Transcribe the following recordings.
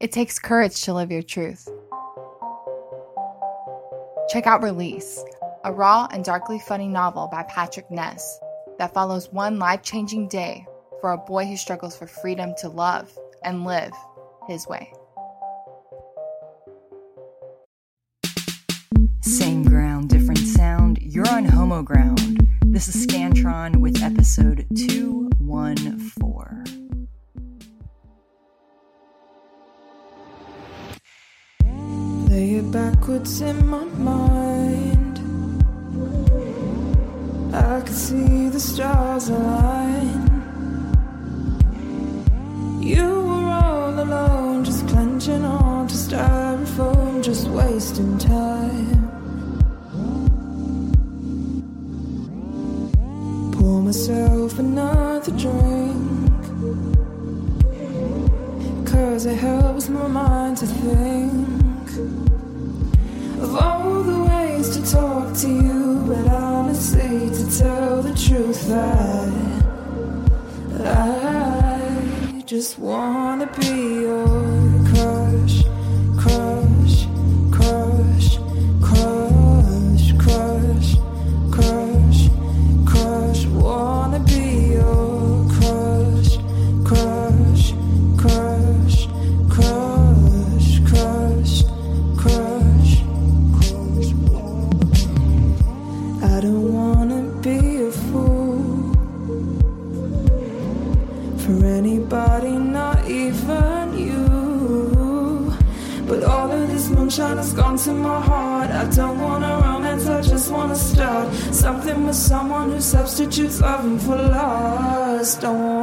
It takes courage to live your truth. Check out Release, a raw and darkly funny novel by Patrick Ness that follows one life changing day for a boy who struggles for freedom to love and live his way. Same ground, different sound. You're on Homo Ground. This is Scantron with episode 214. Backwards in my mind. I could see the stars align. To you, but honestly, to tell the truth, I, I just wanna someone who substitutes loving for lust. Don't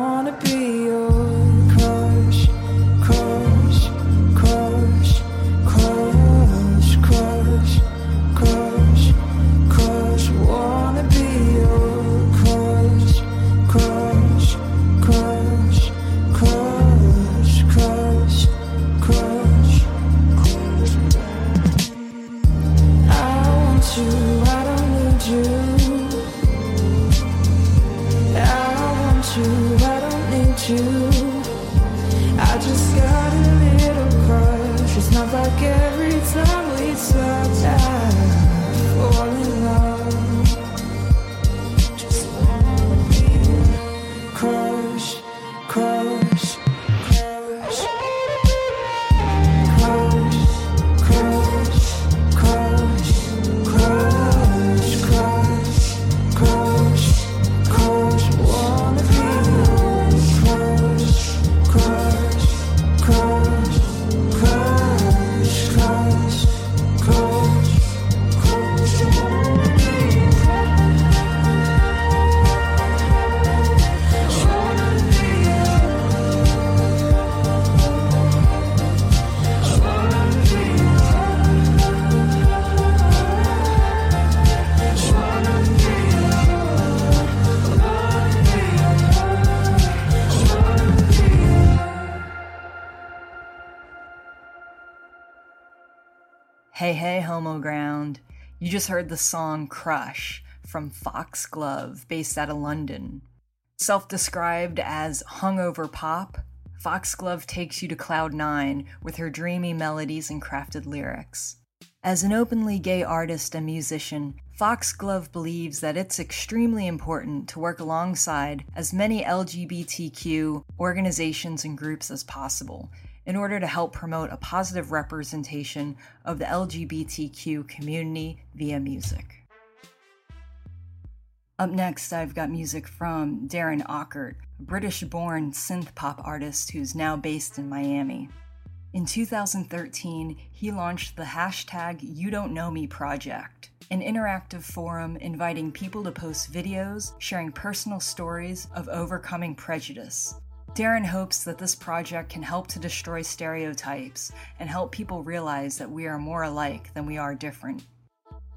Homo Ground. You just heard the song Crush from Foxglove, based out of London. Self described as hungover pop, Foxglove takes you to cloud nine with her dreamy melodies and crafted lyrics. As an openly gay artist and musician, Foxglove believes that it's extremely important to work alongside as many LGBTQ organizations and groups as possible in order to help promote a positive representation of the LGBTQ community via music. Up next, I've got music from Darren Ockert, a British born synth pop artist who's now based in Miami. In 2013, he launched the hashtag You Don't Know Me project, an interactive forum inviting people to post videos sharing personal stories of overcoming prejudice. Darren hopes that this project can help to destroy stereotypes and help people realize that we are more alike than we are different.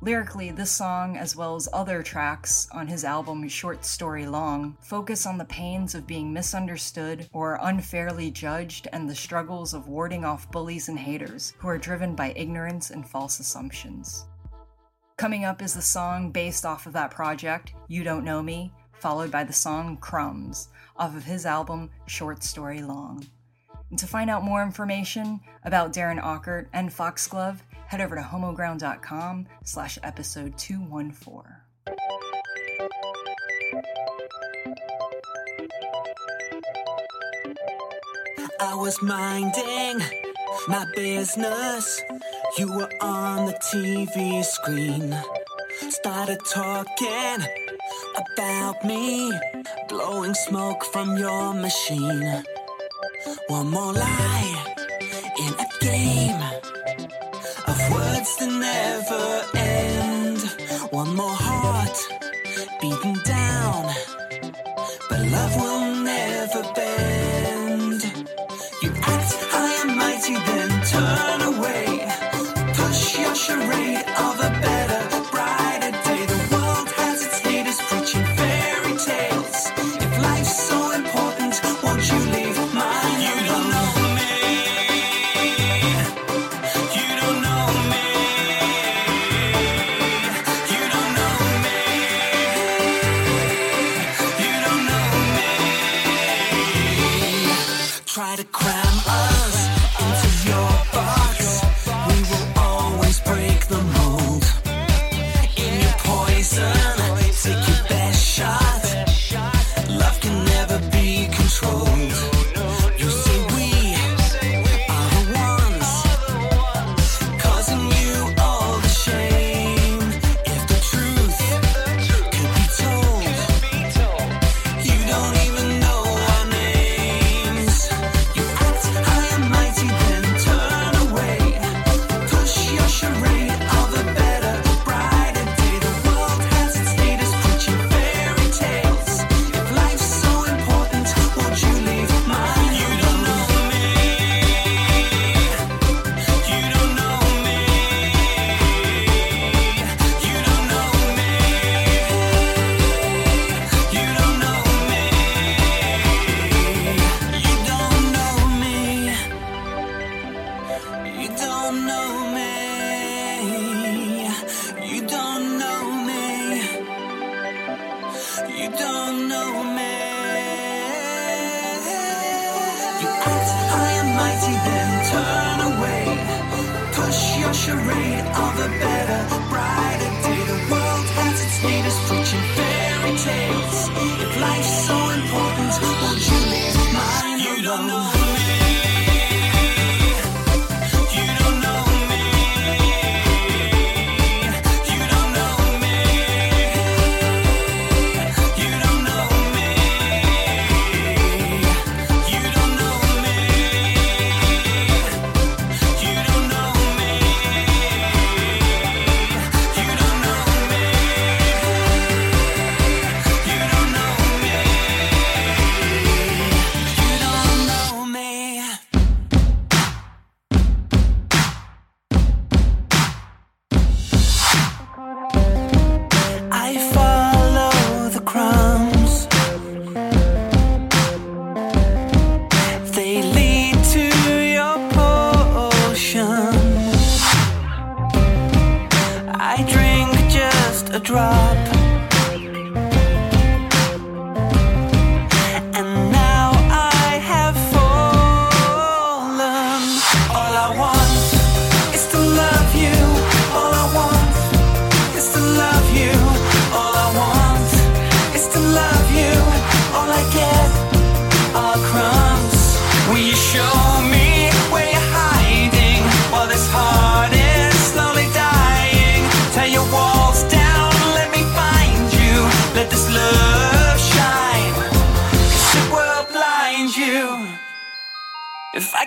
Lyrically, this song, as well as other tracks on his album Short Story Long, focus on the pains of being misunderstood or unfairly judged and the struggles of warding off bullies and haters who are driven by ignorance and false assumptions. Coming up is the song based off of that project, You Don't Know Me, followed by the song Crumbs, off of his album Short Story Long. And to find out more information about Darren Ockert and Foxglove, head over to homoground.com slash episode 214. I was minding my business. You were on the TV screen. Started talking about me, blowing smoke from your machine. One more lie in a game of words that never end. One more heart beaten down, but love will fairy tales. If life's so important, won't you leave mine You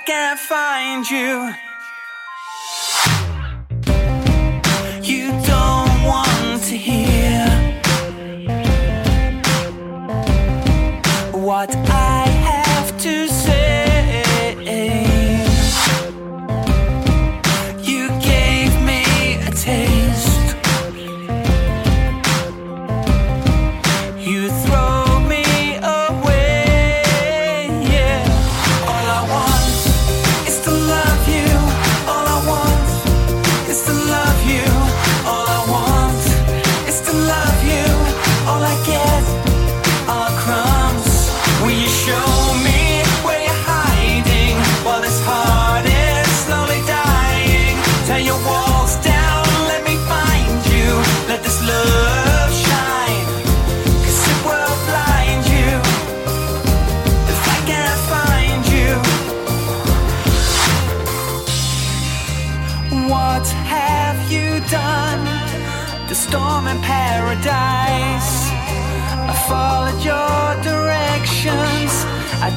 can't find you.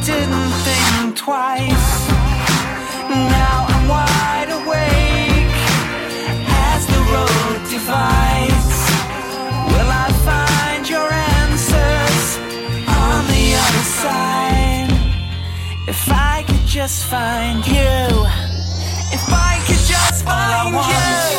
didn't think twice. Now I'm wide awake as the road divides. Will I find your answers on the other side? If I could just find you, if I could just find you.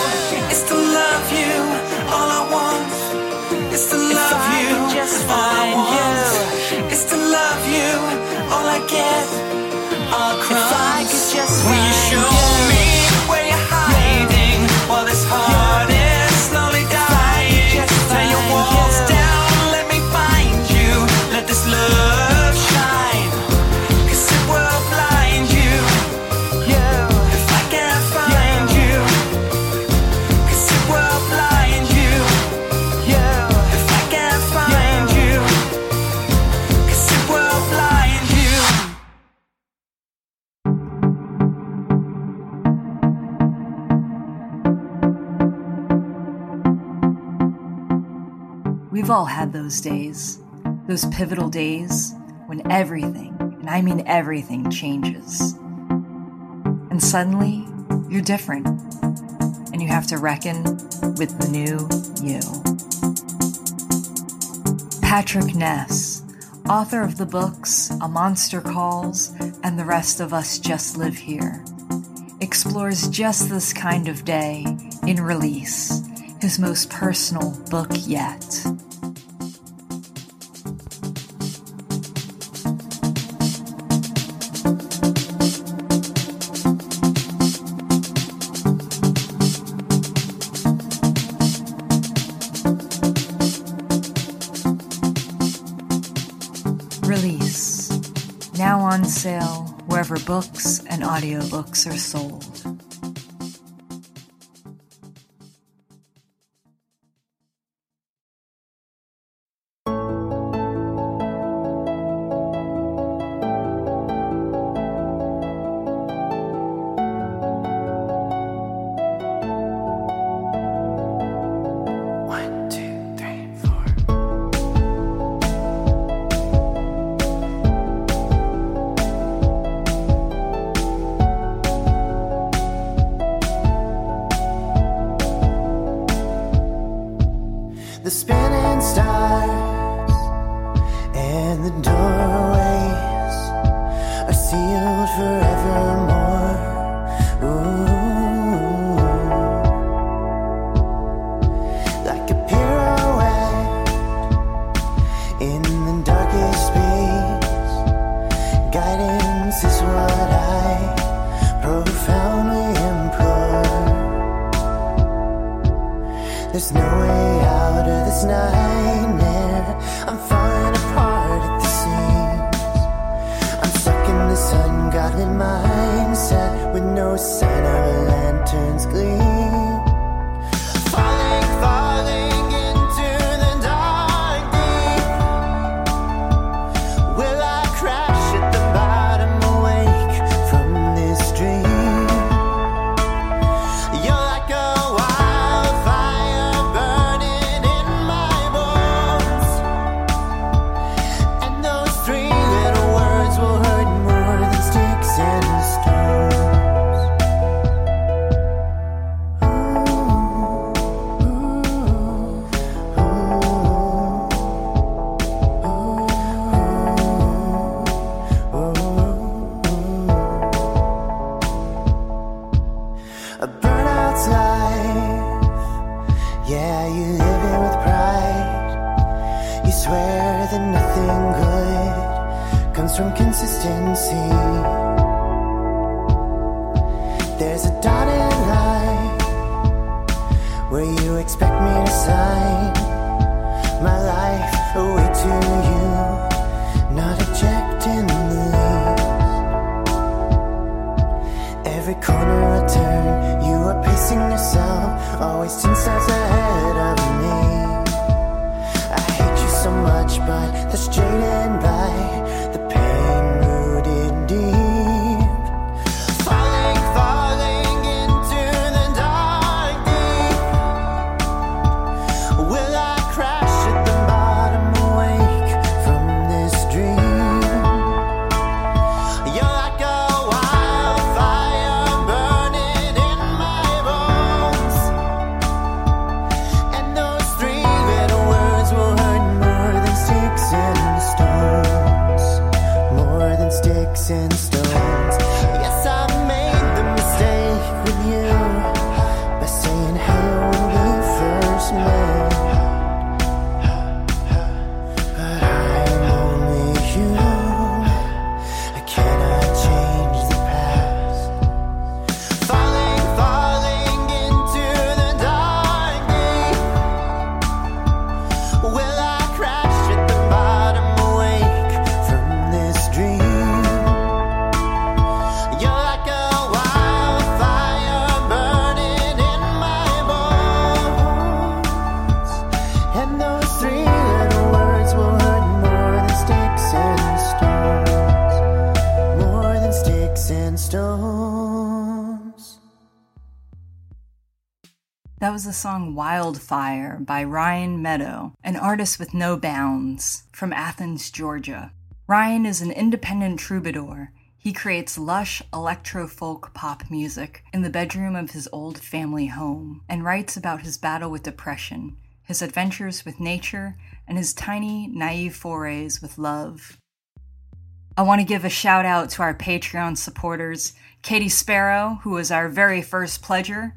all had those days, those pivotal days when everything, and I mean everything, changes. And suddenly, you're different, and you have to reckon with the new you. Patrick Ness, author of the books A Monster Calls and The Rest of Us Just Live Here, explores just this kind of day in release, his most personal book yet. books and audiobooks are sold. Stuck in this ungodly mindset with no sign of a lantern's gleam. My life away to you, not the. Every corner I turn, you are pacing yourself, always ten steps ahead of me. I hate you so much, but that's jaded song Wildfire by Ryan Meadow, an artist with no bounds, from Athens, Georgia. Ryan is an independent troubadour. He creates lush electro folk pop music in the bedroom of his old family home and writes about his battle with depression, his adventures with nature, and his tiny, naive forays with love. I want to give a shout out to our Patreon supporters Katie Sparrow, who was our very first pledger,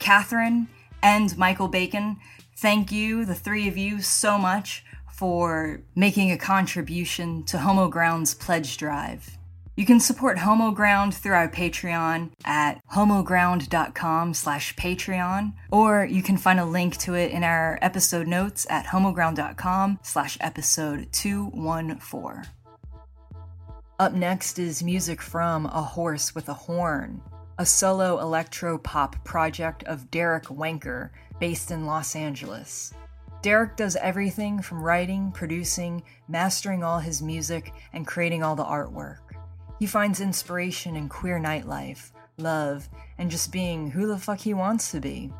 Catherine, and Michael Bacon. Thank you, the three of you, so much for making a contribution to Homo Ground's pledge drive. You can support Homo Ground through our Patreon at homoground.com slash Patreon, or you can find a link to it in our episode notes at homoground.com slash episode 214. Up next is music from A Horse with a Horn, a solo electro pop project of Derek Wanker, based in Los Angeles. Derek does everything from writing, producing, mastering all his music, and creating all the artwork. He finds inspiration in queer nightlife, love, and just being who the fuck he wants to be.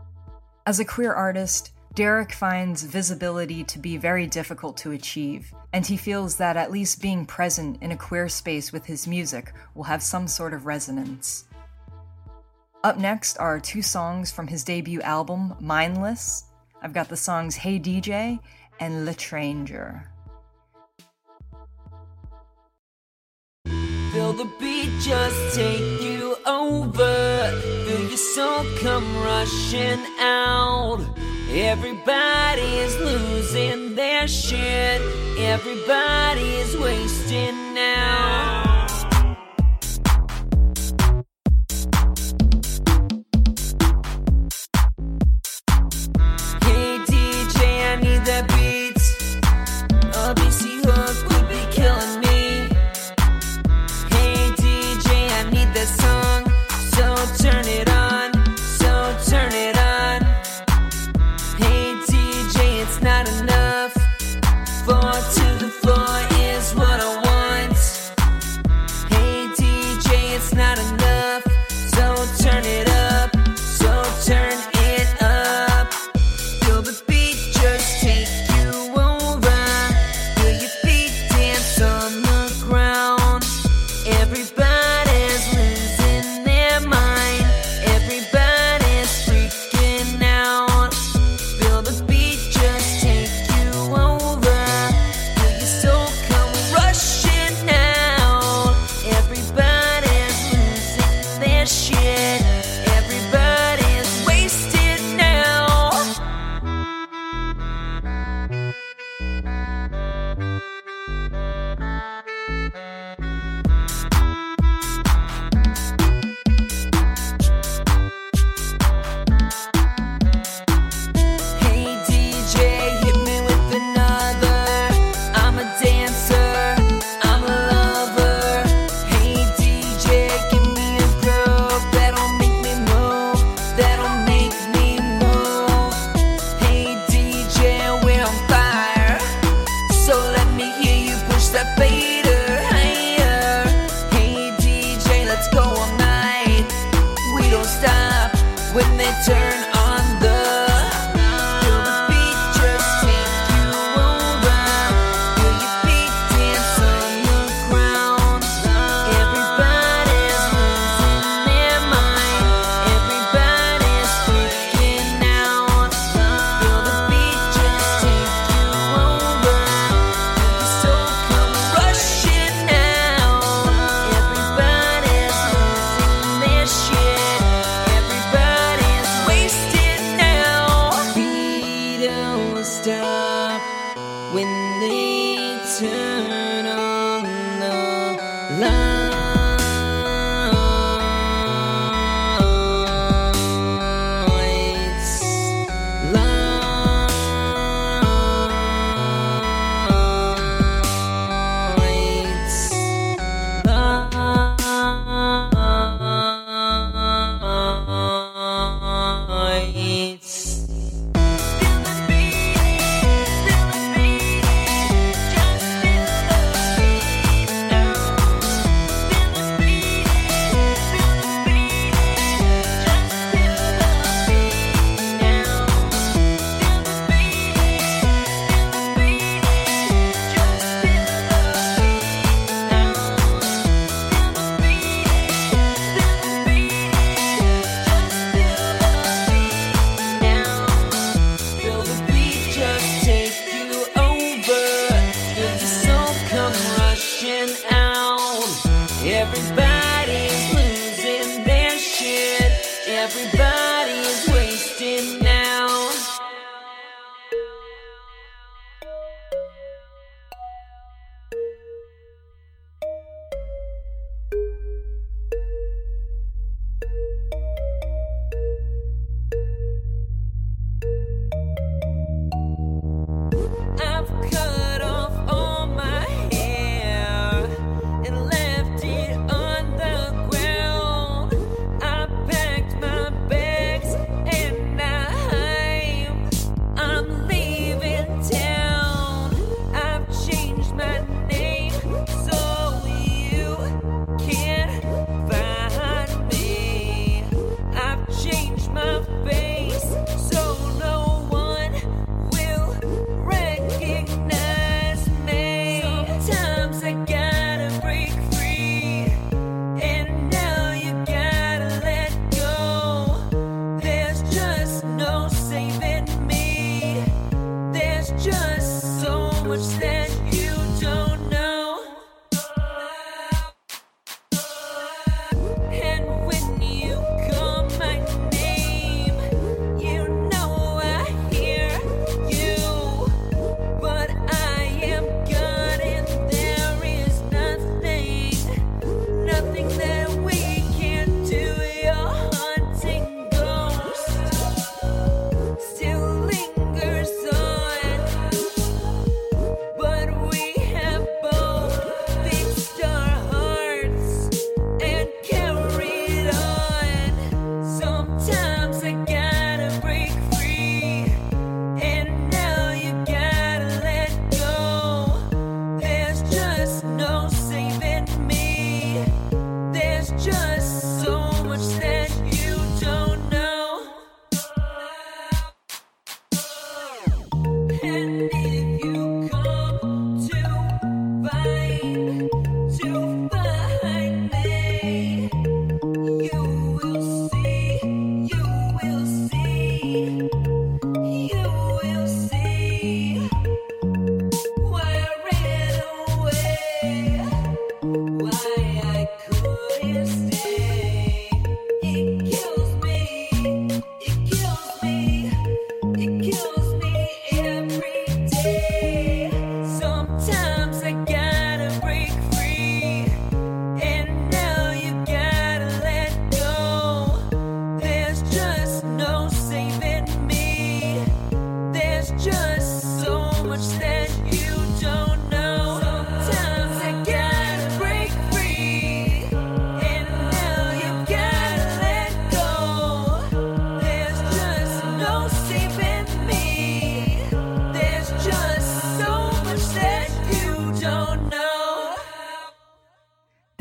As a queer artist, Derek finds visibility to be very difficult to achieve, and he feels that at least being present in a queer space with his music will have some sort of resonance. Up next are two songs from his debut album, Mindless. I've got the songs Hey DJ and Le Tranger. Feel the beat just take you over. Feel your soul come rushing out. Losing their shit. Wasting now.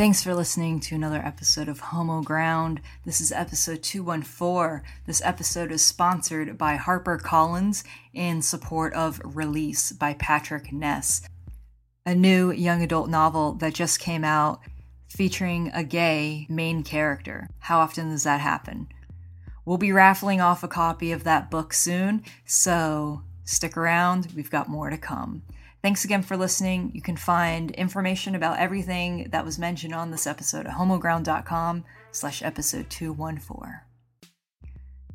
Thanks for listening to another episode of Homo Ground. This is episode 214. This episode is sponsored by HarperCollins in support of Release by Patrick Ness, a new young adult novel that just came out featuring a gay main character. How often does that happen? We'll be raffling off a copy of that book soon, so stick around, we've got more to come. Thanks again for listening. You can find information about everything that was mentioned on this episode at homoground.com slash episode 214.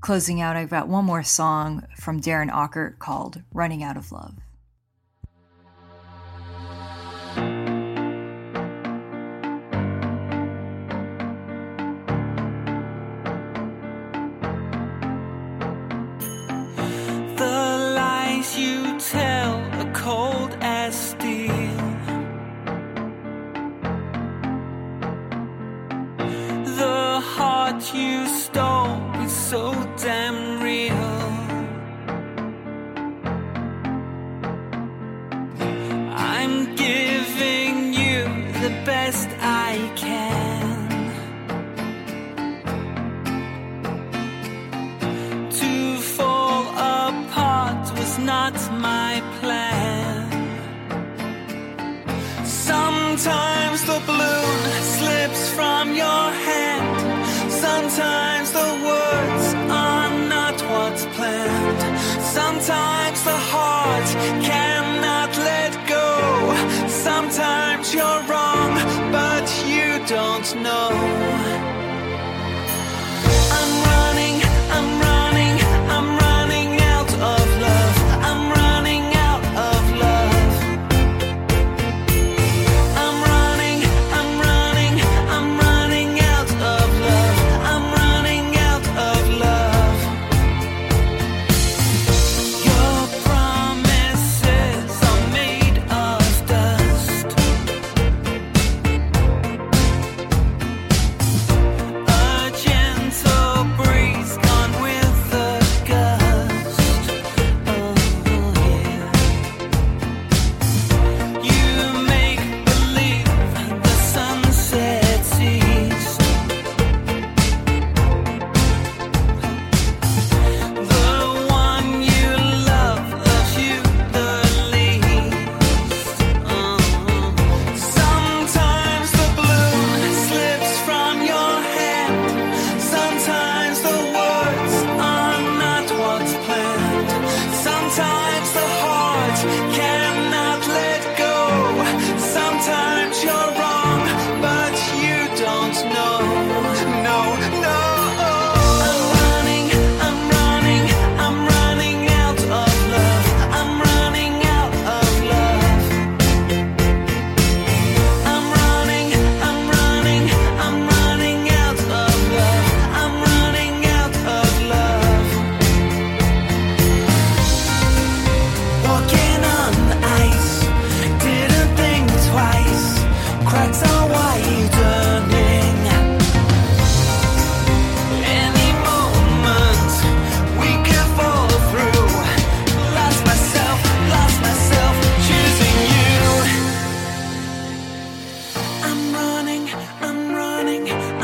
Closing out, I've got one more song from Darren Ockert called Running Out of Love. Don't know.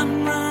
I'm running.